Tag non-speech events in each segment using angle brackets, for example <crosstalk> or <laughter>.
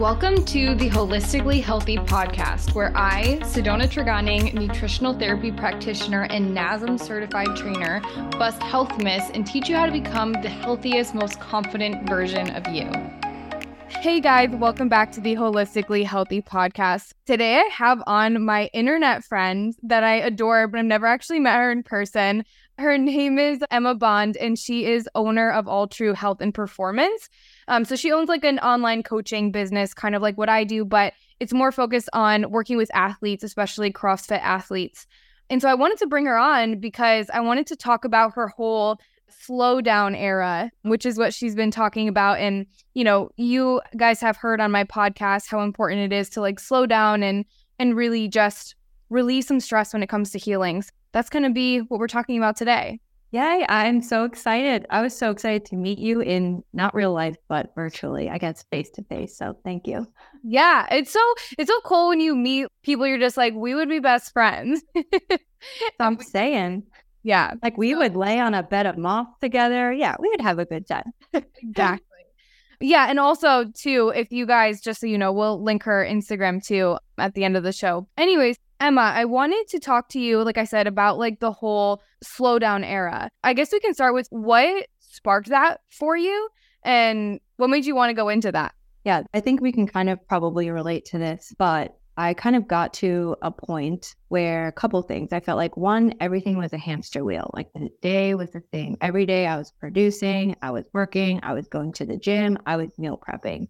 Welcome to the Holistically Healthy podcast, where I, Sydona Treganing, nutritional therapy practitioner and NASM certified trainer, bust health myths and teach you how to become the healthiest, most confident version of you. Hey guys, welcome back to the Holistically Healthy podcast. Today I have on my internet friend that I adore, but I've never actually met her in person. Her name is Emma Bond, and she is owner of All True Health and Performance. Um, so she owns like an online coaching business, kind of like what I do, but it's more focused on working with athletes, especially CrossFit athletes. And so I wanted to bring her on because I wanted to talk about her whole slow down era, which is what she's been talking about. And, you know, you guys have heard on my podcast how important it is to like slow down and and really just release some stress when it comes to healings. That's going to be what we're talking about today. Yay, I'm so excited. I was so excited to meet you in not real life, but virtually. I guess face to face. So thank you. Yeah, it's so it's so cool when you meet people you're just like, we would be best friends. <laughs> I'm saying. Yeah. Like we so, would lay on a bed of moss together. Yeah, we would have a good time. exactly. Yeah, and also too, if you guys just so you know, we'll link her Instagram too at the end of the show. Anyways, Emma, I wanted to talk to you, like I said, about like the whole slowdown era. I guess we can start with what sparked that for you and what made you want to go into that? Yeah, I think we can kind of probably relate to this, but I kind of got to a point where a couple things. I felt like one, everything was a hamster wheel. Like the day was the same. Every day I was producing, I was working, I was going to the gym, I was meal prepping.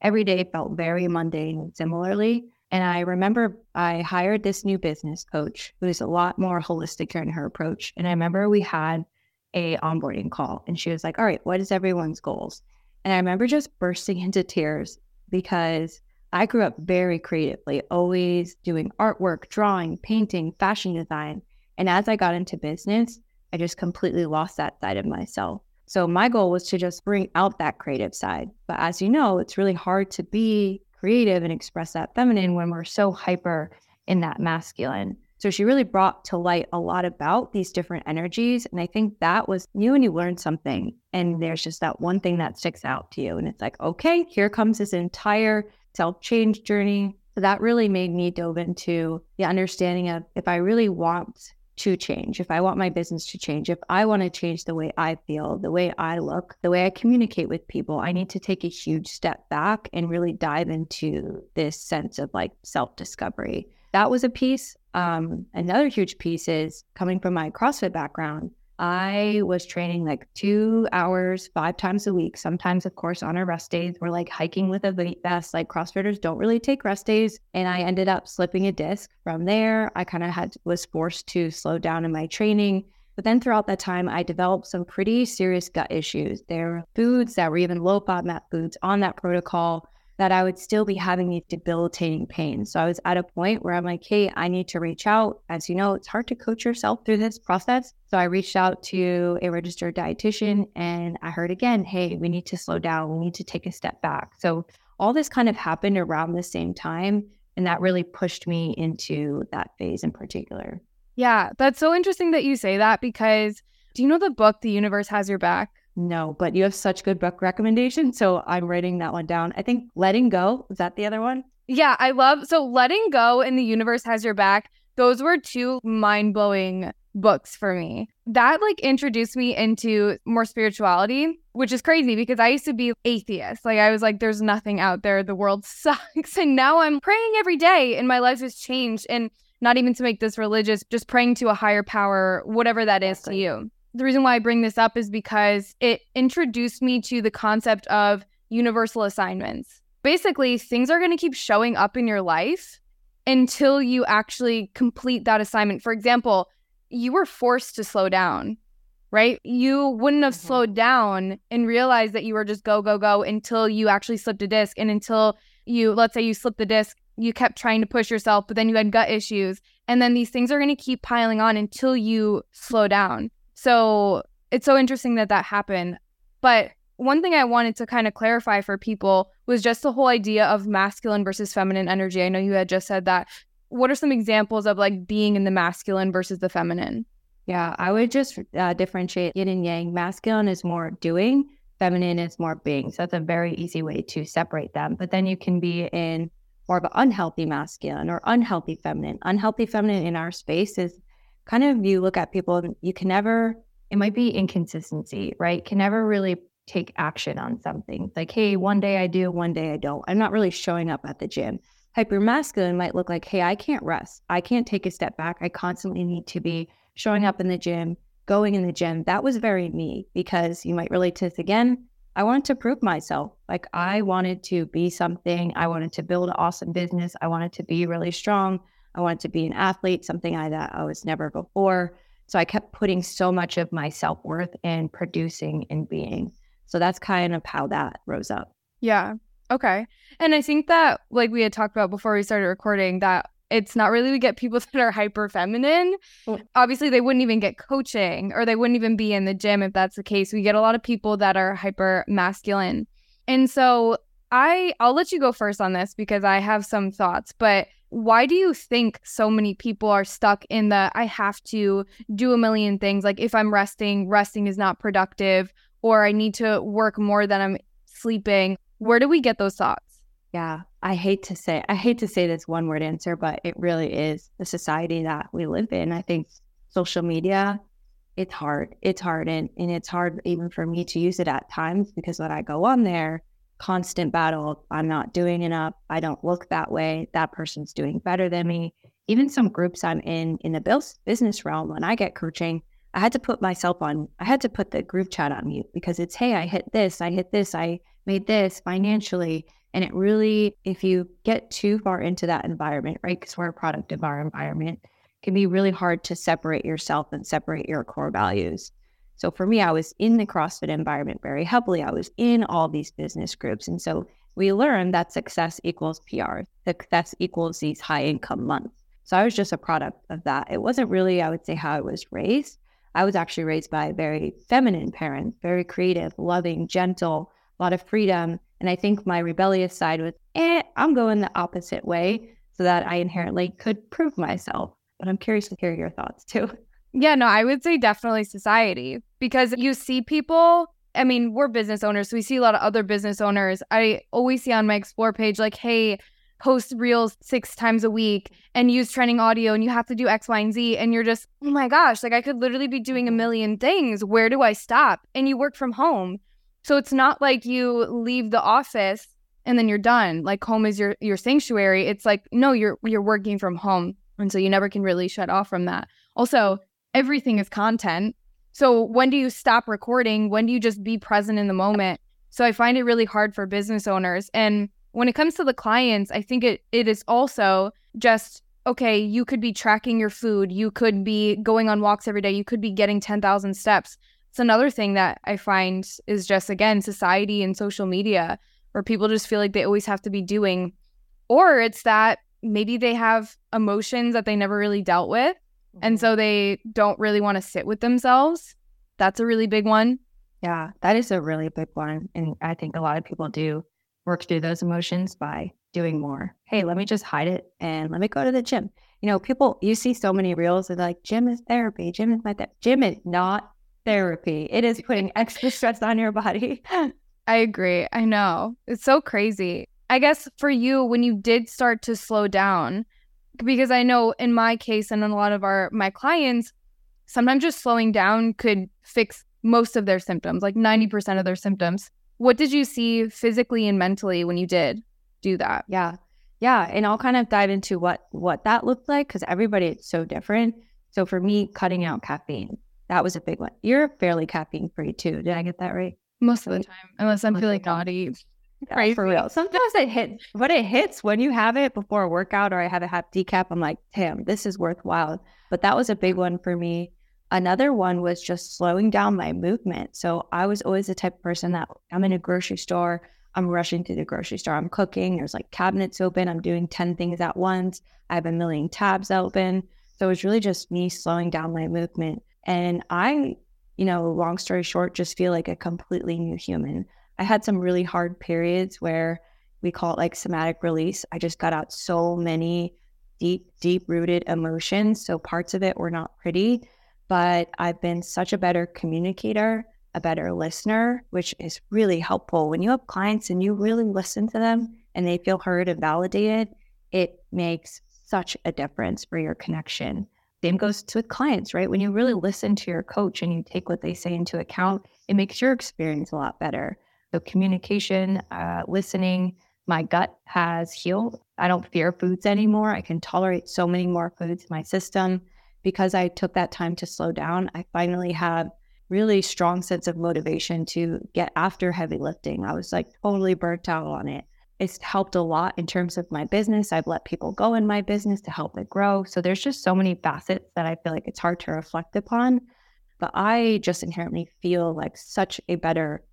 Every day felt very mundane similarly. And I remember I hired this new business coach who is a lot more holistic in her approach. And I remember we had a onboarding call and she was like, all right, what is everyone's goals? And I remember just bursting into tears because I grew up very creatively, always doing artwork, drawing, painting, fashion design. And as I got into business, I just completely lost that side of myself. So my goal was to just bring out that creative side. But as you know, it's really hard to be creative and express that feminine when we're so hyper in that masculine. So she really brought to light a lot about these different energies. And I think that was you and you learn something. And there's just that one thing that sticks out to you. And it's like, okay, here comes this entire self change journey. So that really made me dove into the understanding of if I really want to change, if I want my business to change, if I want to change the way I feel, the way I look, the way I communicate with people, I need to take a huge step back and really dive into this sense of like self discovery. That was a piece. Um, another huge piece is coming from my CrossFit background. I was training like two hours, five times a week. Sometimes, of course, on our rest days, we're like hiking with a vest. Like CrossFitters don't really take rest days. And I ended up slipping a disc. From there, I kind of had was forced to slow down in my training. But then throughout that time, I developed some pretty serious gut issues. There were foods that were even low FODMAP foods on that protocol that I would still be having these debilitating pains. So I was at a point where I'm like, hey, I need to reach out. As you know, it's hard to coach yourself through this process. So I reached out to a registered dietitian and I heard again, hey, we need to slow down. We need to take a step back. So all this kind of happened around the same time. And that really pushed me into that phase in particular. Yeah, that's so interesting that you say that because do you know the book, The Universe Has Your Back? No, but you have such good book recommendations. So I'm writing that one down. I think Letting Go, is that the other one? Yeah, I love so Letting Go and The Universe Has Your Back. Those were two mind blowing books for me. That like introduced me into more spirituality, which is crazy because I used to be atheist. Like I was like, there's nothing out there. The world <laughs> sucks. And now I'm praying every day and my life has changed. And not even to make this religious, just praying to a higher power, whatever that is to you the reason why I bring this up is because it introduced me to the concept of universal assignments. Basically, things are going to keep showing up in your life until you actually complete that assignment. For example, you were forced to slow down, right? You wouldn't have mm-hmm. slowed down and realized that you were just go, go, go until you actually slipped a disc and until you, let's say you slipped the disc, you kept trying to push yourself, but then you had gut issues. And then these things are going to keep piling on until you slow down. So it's so interesting that that happened. But one thing I wanted to kind of clarify for people was just the whole idea of masculine versus feminine energy. I know you had just said that. What are some examples of like being in the masculine versus the feminine? Yeah, I would just uh, differentiate yin and yang. Masculine is more doing, feminine is more being. So that's a very easy way to separate them. But then you can be in more of an unhealthy masculine or unhealthy feminine. Unhealthy feminine in our space is kind of you look at people and you can never, it might be inconsistency, right? Can never really take action on something. Like, hey, one day I do, one day I don't. I'm not really showing up at the gym. Hyper masculine might look like, hey, I can't rest. I can't take a step back. I constantly need to be showing up in the gym, going in the gym. That was very me because you might relate to this again. I wanted to prove myself. Like I wanted to be something. I wanted to build an awesome business. I wanted to be really strong. I wanted to be an athlete, something I that I was never before. So I kept putting so much of my self worth in producing and being. So that's kind of how that rose up. Yeah. Okay. And I think that, like we had talked about before we started recording, that it's not really we get people <laughs> that are hyper feminine. Mm. Obviously, they wouldn't even get coaching or they wouldn't even be in the gym if that's the case. We get a lot of people that are hyper masculine. And so I I'll let you go first on this because I have some thoughts, but why do you think so many people are stuck in the I have to do a million things like if I'm resting, resting is not productive or I need to work more than I'm sleeping? Where do we get those thoughts? Yeah, I hate to say I hate to say this one word answer, but it really is the society that we live in. I think social media, it's hard. It's hard and, and it's hard even for me to use it at times because when I go on there, constant battle, I'm not doing enough, I don't look that way, that person's doing better than me. Even some groups I'm in in the business realm, when I get coaching, I had to put myself on, I had to put the group chat on mute because it's, hey, I hit this, I hit this, I made this financially and it really, if you get too far into that environment, right? Because we're a product of our environment, can be really hard to separate yourself and separate your core values. So for me, I was in the CrossFit environment very heavily. I was in all these business groups. And so we learned that success equals PR, success equals these high income months. So I was just a product of that. It wasn't really, I would say, how I was raised. I was actually raised by a very feminine parent, very creative, loving, gentle, a lot of freedom. And I think my rebellious side was, eh, I'm going the opposite way so that I inherently could prove myself. But I'm curious to hear your thoughts too. Yeah, no, I would say definitely society because you see people. I mean, we're business owners, so we see a lot of other business owners. I always see on my explore page, like, hey, post reels six times a week and use trending audio and you have to do X, Y, and Z. And you're just, oh my gosh, like I could literally be doing a mm-hmm. million things. Where do I stop? And you work from home. So it's not like you leave the office and then you're done. Like home is your your sanctuary. It's like no, you're you're working from home. And so you never can really shut off from that. Also, everything is content. So when do you stop recording? When do you just be present in the moment? So I find it really hard for business owners. And when it comes to the clients, I think it it is also just okay, you could be tracking your food, you could be going on walks every day, you could be getting 10,000 steps it's another thing that I find is just again society and social media where people just feel like they always have to be doing or it's that maybe they have emotions that they never really dealt with. And so they don't really want to sit with themselves. That's a really big one. Yeah, that is a really big one and I think a lot of people do work through those emotions by doing more. Hey, let me just hide it and let me go to the gym. You know, people you see so many reels of like gym is therapy, gym is my therapy. Gym is not therapy. It is putting <laughs> extra stress on your body. <laughs> I agree. I know. It's so crazy. I guess for you, when you did start to slow down, because I know in my case and in a lot of our my clients, sometimes just slowing down could fix most of their symptoms, like 90% of their symptoms. What did you see physically and mentally when you did do that? Yeah. Yeah. And I'll kind of dive into what what that looked like because everybody is so different. So for me, cutting out caffeine. That was a big one. You're fairly caffeine free too. Did I get that right? Most of the time, unless I'm Most feeling naughty. Yeah, for real. Sometimes it hits, but it hits when you have it before a workout or I have a half decaf. I'm like, damn, this is worthwhile. But that was a big one for me. Another one was just slowing down my movement. So I was always the type of person that I'm in a grocery store, I'm rushing to the grocery store, I'm cooking, there's like cabinets open, I'm doing 10 things at once, I have a million tabs open. So it was really just me slowing down my movement. And I, you know, long story short, just feel like a completely new human. I had some really hard periods where we call it like somatic release. I just got out so many deep, deep rooted emotions. So parts of it were not pretty, but I've been such a better communicator. a better listener, which is really helpful. When you have clients and you really listen to them and they feel heard and validated, it makes such a difference for your connection. Same goes to with clients, right? When you really listen to your coach and you take what they say into account, it makes your experience a lot better. So, communication, uh, listening, my gut has healed. I don't fear foods anymore. I can tolerate so many more foods in my system because I took that time to slow down. I finally have really strong sense of motivation to get after heavy lifting. I was like totally burnt out on it it's helped a lot in terms of my business. I've let people go in my business to help it grow. So there's just so many facets that I feel like it's hard to reflect upon. But I just inherently feel like such a better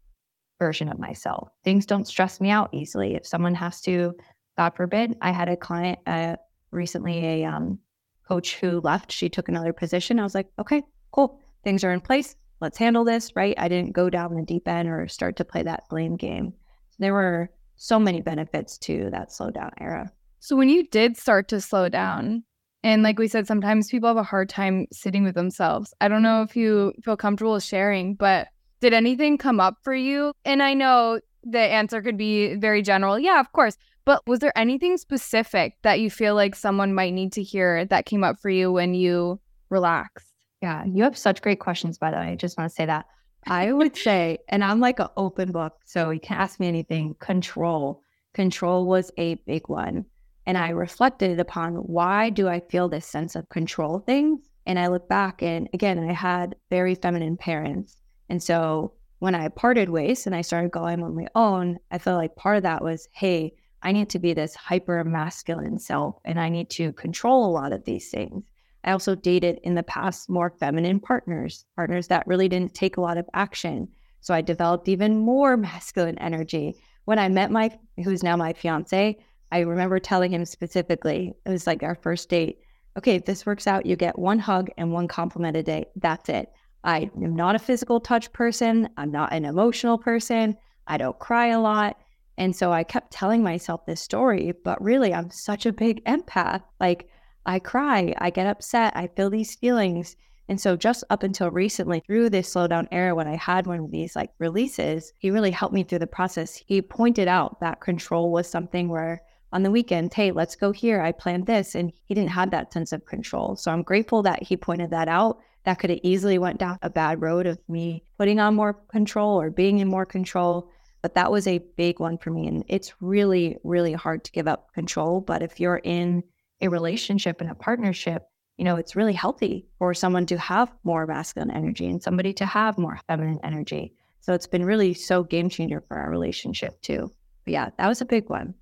version of myself. Things don't stress me out easily. If someone has to, God forbid, I had a client uh, recently, a um, coach who left, she took another position. I was like, okay, cool. Things are in place. Let's handle this, right? I didn't go down the deep end or start to play that blame game. There were so many benefits to that slow down era. So when you did start to slow down, and like we said, sometimes people have a hard time sitting with themselves. I don't know if you feel comfortable sharing, but did anything come up for you? And I know the answer could be very general. Yeah, of course. But was there anything specific that you feel like someone might need to hear that came up for you when you relaxed? Yeah, you have such great questions, by the way. I just want to say that. I would <laughs> say, and I'm like an open book, so you can ask me anything. Control. Control was a big one. And I reflected upon why do I feel this sense of control things? And I look back and again, I had very feminine parents. And so when I parted ways and I started going on my own, I felt like part of that was, hey, I need to be this hyper masculine self and I need to control a lot of these things. I also dated in the past more feminine partners, partners that really didn't take a lot of action. So I developed even more <laughs> masculine energy. When I met my, who's now my fiance, I remember telling him specifically, it was like our first date. Okay, if this works out, you get one hug and one compliment a day. That's it. I am not a physical touch person. I'm not an emotional person. I don't cry a lot. And so I kept telling myself this story, but really, I'm such a big empath. Like, I cry, I get upset, I feel these feelings. And so just up until recently, through this slowdown era, when I had one of these like releases, he really helped me through the process. He pointed out that control was something where on the weekend, hey, let's go here. I planned this. And he didn't have that sense of control. So I'm grateful that he pointed that out. That could have easily went down a bad road of me putting on more control or being in more control. But that was a big one for me. And it's really, really hard to give up control. But if you're in a relationship and a partnership, you know, it's really healthy for someone to have more masculine energy and somebody to have more feminine energy. So it's been really so game changer for our relationship too. But yeah, that was a big one.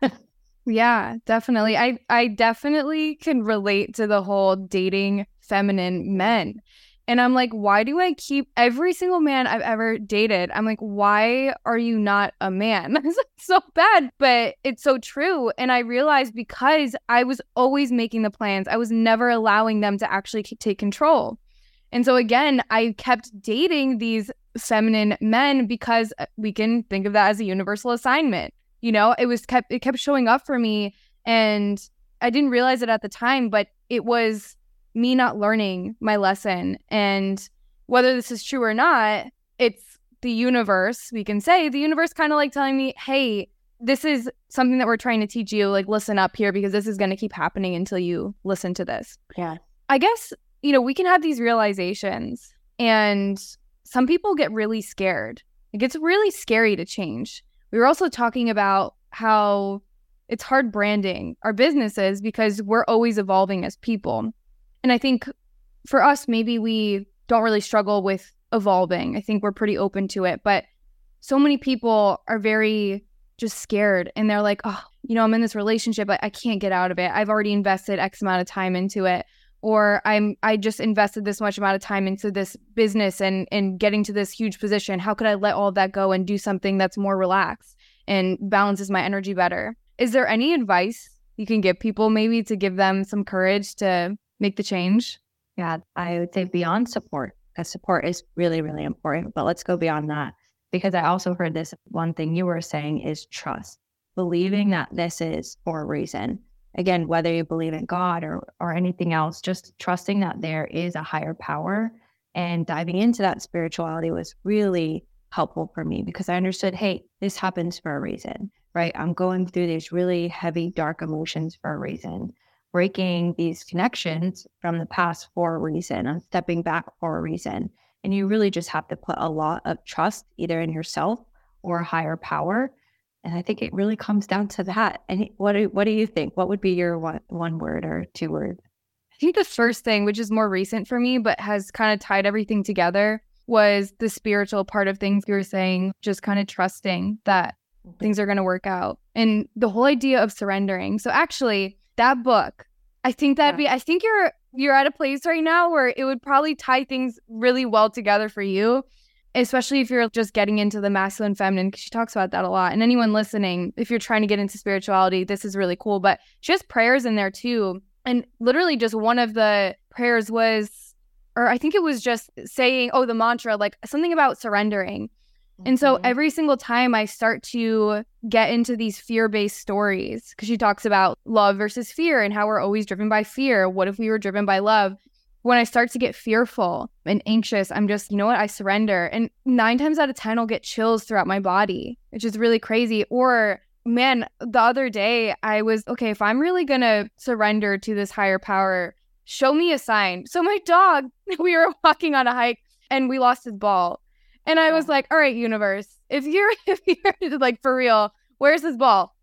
<laughs> yeah, definitely. I I definitely can relate to the whole dating feminine men and I'm like, why do I keep every single man I've ever dated? I'm like, why are you not a man? <laughs> It's so bad, but it's so true. And I realized because I was always making the plans, I was never allowing them to actually take control. And so again, I kept dating these feminine men because uh, we can think of that as a universal assignment. You know, it was kept it kept showing up for me and I didn't realize it at the time, but it was me not learning my lesson. And whether this is true or not, it's the universe, we can say, the universe kind of like telling me, hey, this is something that we're trying to teach you. Like, listen up here because this is going to keep happening until you listen to this. Yeah. I guess, you know, we can have these realizations, and some people get really scared. It gets really scary to change. We were also talking about how it's hard branding our businesses because we're always evolving as people. And I think for us, maybe we don't really struggle with evolving. I think we're pretty open to it. But so many people are very just scared and they're like, oh, you know, I'm in this relationship, but I can't get out of it. I've already invested X amount of time into it. Or I'm I just invested this much amount of time into this business and and getting to this huge position. How could I let all that go and do something that's more relaxed and balances my energy better? Is there any advice you can give people maybe to give them some courage to make the change? Yeah, I would say beyond support, because support is really, really important. But let's go beyond that. Because I also heard this one thing you were saying is trust, believing that this is for a reason. Again, whether you believe in God or or anything else, just trusting that there is a higher power And diving into that spirituality was really helpful for me because I understood, hey, this happens for a reason, right? I'm going through these really heavy, dark emotions for a reason, breaking these connections from the past for a reason. I'm stepping back for a reason. And you really just have to put a lot of trust either in yourself or a higher power. And I think it really comes down to that. And what do, what do you think? What would be your one, one word or two words? I think the first thing, which is more recent for me, but has kind of tied everything together, was the spiritual part of things you were saying, just kind of trusting that mm-hmm. things are going to work out. And the whole idea of surrendering. So actually, that book, I think that'd be I think you're you're at a place right now where it would probably tie things really well together for you, especially if you're just getting into the masculine feminine because she talks about that a lot. And anyone listening, if you're trying to get into spirituality, this is really cool, but she has prayers in there too and literally, just one of the prayers was, or I think it was just saying, oh, the mantra, like something about surrendering. Mm-hmm. And so mm-hmm. every single time I start to get into these fear based stories, because she talks about love versus fear and how we're always driven by fear. What if we were driven by love? When I start to get fearful and anxious, I'm just, you know what, I surrender. And nine times out of 10, I'll get chills throughout my body, which is really crazy. Or man, the other day I was okay, if I'm really going to surrender to this higher power, show me a sign. So my dog, <laughs> we were walking on a hike and we lost his ball. And I was like, all right, universe, if you're <laughs> if you're like for real, where's his ball?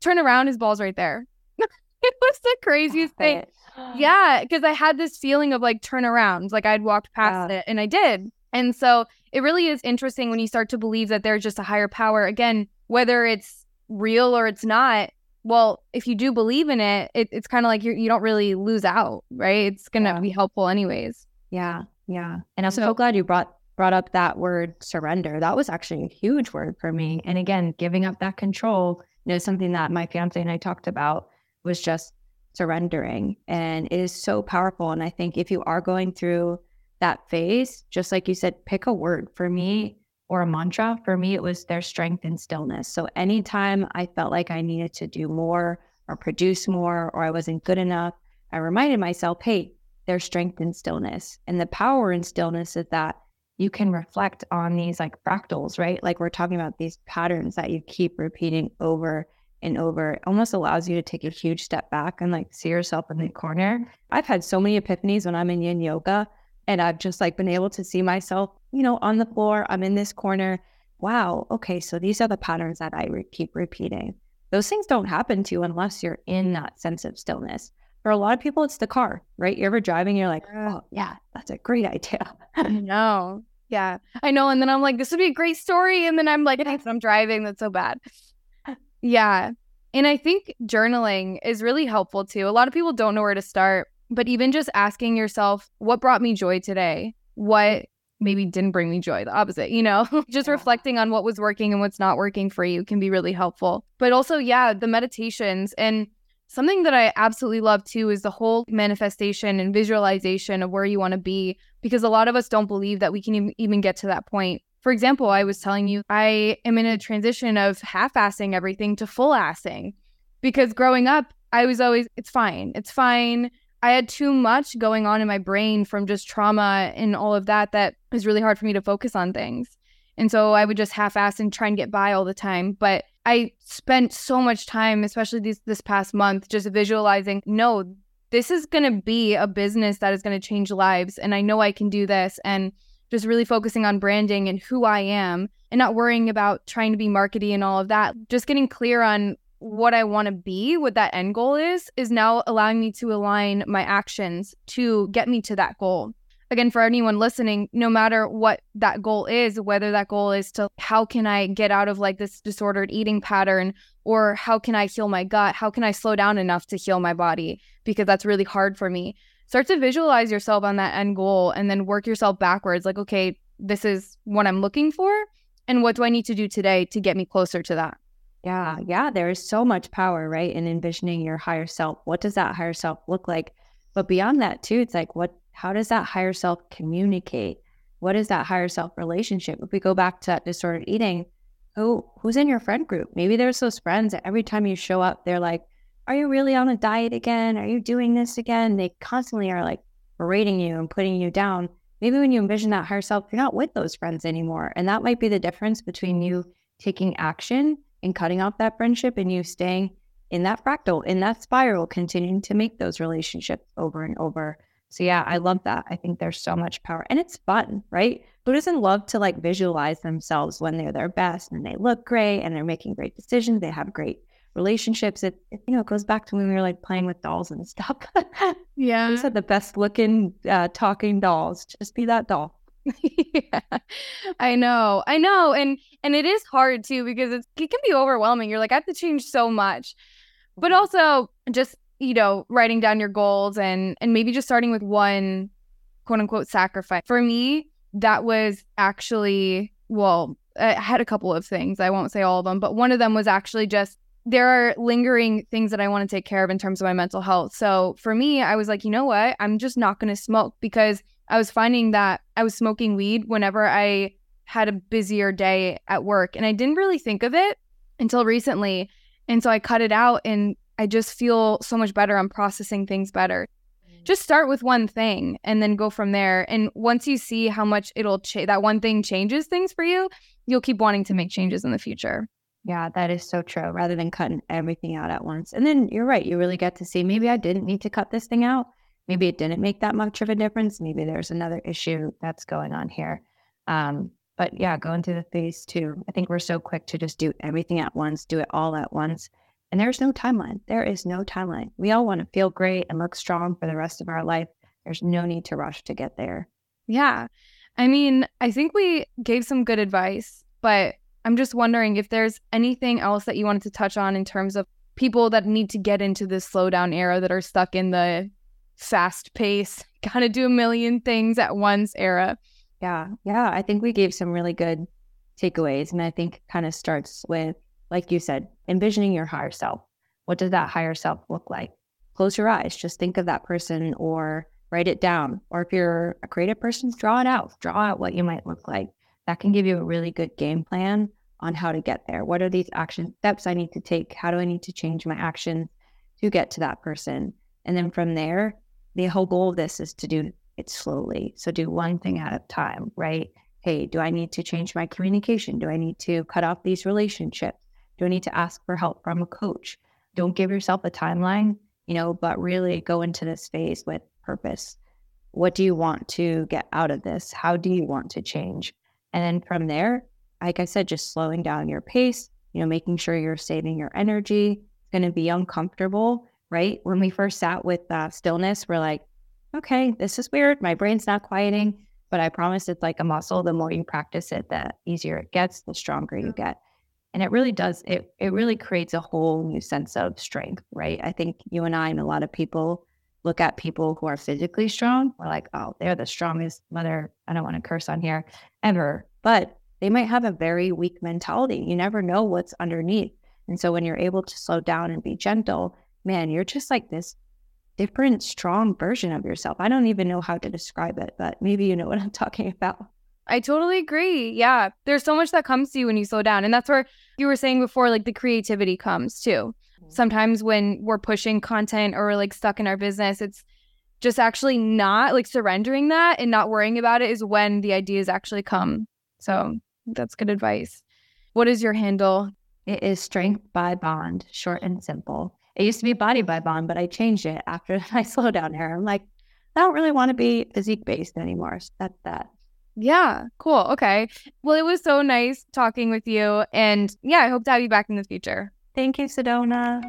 Turn around, his ball's right there. <laughs> it was the craziest thing. <gasps> yeah, because I had this feeling of like turn around, like I'd walked past yeah. it and I did. And so it really is interesting when you start to believe that there's just a higher power. Again, whether it's real or it's not well if you do believe in it, it it's kind of like you're, you don't really lose out right it's gonna yeah. be helpful anyways yeah yeah and i'm so glad you brought brought up that word surrender that was actually a huge word for me mm-hmm. and again giving up that control you know something that my fiance and i talked about was just surrendering and it is so powerful and i think if you are going through that phase just like you said pick a word for me or a mantra. For me, it was their strength and stillness. So anytime I felt like I needed to do more or produce more or I wasn't good enough, I reminded myself, hey, there's strength and stillness. And the power in stillness is that you can reflect on these like fractals, right? Like we're talking about these patterns that you keep repeating over and over. It almost allows you to take a huge step back and like see yourself in the mm-hmm. corner. I've had so many epiphanies when I'm in yin yoga and I've just like been able to see myself, you know, on the floor. I'm in this corner. Wow. Okay. So these are the patterns that I re- keep repeating. Those things don't happen to you unless you're in that sense of stillness. For a lot of people, it's the car, right? You're ever driving, you're like, oh, yeah, that's a great idea. I <laughs> know. Yeah, I know. And then I'm like, this would be a great story. And then I'm like, I'm driving. That's so bad. Yeah. And I think journaling is really helpful too. A lot of people don't know where to start. But even just asking yourself, what brought me joy today? What maybe didn't bring me joy, the opposite, you know, <laughs> just yeah. reflecting on what was working and what's not working for you can be really helpful. But also, yeah, the meditations and something that I absolutely love too is the whole manifestation and visualization of where you want to be, because a lot of us don't believe that we can even get to that point. For example, I was telling you, I am in a transition of half assing everything to full assing because growing up, I was always, it's fine, it's fine I had too much going on in my brain from just trauma and all of that that was really hard for me to focus on things. And so I would just half ass and try and get by all the time. But I spent so much time, especially this this past month, just visualizing, no, this is gonna be a business that is gonna change lives. And I know I can do this. And just really focusing on branding and who I am and not worrying about trying to be markety and all of that. Just getting clear on what I want to be, what that end goal is, is now allowing me to align my actions to get me to that goal. Again, for anyone listening, no matter what that goal is, whether that goal is to how can I get out of like this disordered eating pattern, or how can I heal my gut? How can I slow down enough to heal my body? Because that's really hard for me. Start to visualize yourself on that end goal and then work yourself backwards. Like, okay, this is what I'm looking for. And what do I need to do today to get me closer to that? Yeah, yeah, there is so much power, right, in envisioning your higher self. What does that higher self look like? But beyond that, too, it's like, what, how does that higher self communicate? What is that higher self relationship? If we go back to that disordered eating, who, who's in your friend group? Maybe there's those friends that every time you show up, they're like, are you really on a diet again? Are you doing this again? They constantly are like berating you and putting you down. maybe when you envision that higher self, you're not with those friends anymore. And that might be the difference between you taking action and cutting off that friendship and you staying in that fractal, in that spiral, continuing to make those relationships over and over. So yeah, I love that. I think there's so much power and it's fun, right? Who doesn't love to like visualize themselves when they're their best and they look great and they're making great decisions, they have great relationships. It, it you know, it goes back to when we were like playing with dolls and stuff. <laughs> yeah. We said the best looking uh, talking dolls. Just be that doll. <laughs> yeah, I know, I know, and and it is hard too because it's, it can be overwhelming. You're like, I have to change so much, but mm-hmm. also just you know, writing down your goals and and maybe just starting with one quote unquote sacrifice. For me, that was actually well, I had a couple of things. I won't say all of them, but one of them was actually just there are lingering things that I want to take care of in terms of my mental health. So for me, I was like, you know what? I'm just not going to smoke because I was finding that I was smoking weed whenever I had a busier day at work. And I didn't really think of it until recently. And so I cut it out and I just feel so much better. I'm processing things better. Mm. Just start with one thing and then go from there. And once you see how much it'll change, that one thing changes things for you, you'll keep wanting to make changes in the future. Yeah, that is so true. Rather than cutting everything out at once. And then you're right. You really get to see maybe I didn't need to cut this thing out. Maybe it didn't make that much of a difference. Maybe there's another issue that's going on here. Um, but yeah, going through the phase two, I think we're so quick to just do everything at once, do it all at once. And there's no timeline. There is no timeline. We all want to feel great and look strong for the rest of our life. There's no need to rush to get there. Yeah. I mean, I think we gave some good advice, but I'm just wondering if there's anything else that you wanted to touch on in terms of people that need to get into this slowdown era that are stuck in the fast pace, <laughs> gotta do a million things at once era. Yeah. Yeah. I think we gave some really good takeaways. And I think kind of starts with like you said, envisioning your higher self. What does that higher self look like? Close your eyes, just think of that person or write it down. Or if you're a creative person, draw it out, draw out what you might look like. That can give you a really good game plan on how to get there. What are these action steps I need to take? How do I need to change my actions to get to that person? And then from there, the whole goal of this is to do it slowly. So do one thing at a time, right? Hey, do I need to change my communication? Do I need to cut off these relationships? Do I need to ask for help from a coach? Don't give yourself a timeline, you know, but really go into this phase with purpose. What do you want to get out of this? How do you want to change? And then from there, like I said, just slowing down your pace, you know, making sure you're saving your energy. It's going to be uncomfortable, right? When we first sat with uh, stillness, we're like, okay, this is weird. My brain's not quieting, but I promise it's like a muscle. The more you practice it, the easier it gets, the stronger you get and it really does it it really creates a whole new sense of strength right? I think you and i and a lot of people look at people who are physically strong we're like oh they're the strongest mother i don't want to curse on here ever. But they might have a very weak mentality you never know what's underneath. And so when you're able to slow down and be gentle man you're just like this different strong version of yourself. I don't even know how to describe it but maybe you know <laughs> what i'm talking about I totally agree. Yeah. There's so much that comes to you when you slow down. And that's where you were saying before, like the creativity comes too. Mm-hmm. Sometimes when we're pushing content or we're like stuck in our business, it's just actually not like surrendering that and not worrying about it is when the ideas actually come. So that's good advice. What is your handle? It is Strength by Bond, short and simple. It used to be Body by Bond, but I changed it after <laughs> my slowdown era. I'm like, I don't really want to be physique based anymore. So that's that. Yeah, cool. Okay. Well, it was so nice talking with you. And yeah, I hope to have you back in the future. Thank you, Sydona.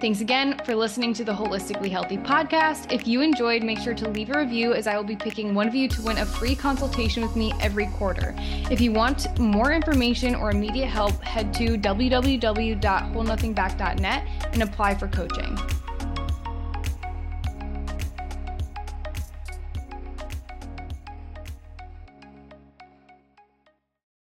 Thanks again for listening to the Holistically Healthy podcast. If you enjoyed, make sure to leave a review as I will be picking one of you to win a free consultation with me every quarter. If you want more information or immediate help, head to www.holdnothingback.net and apply for coaching.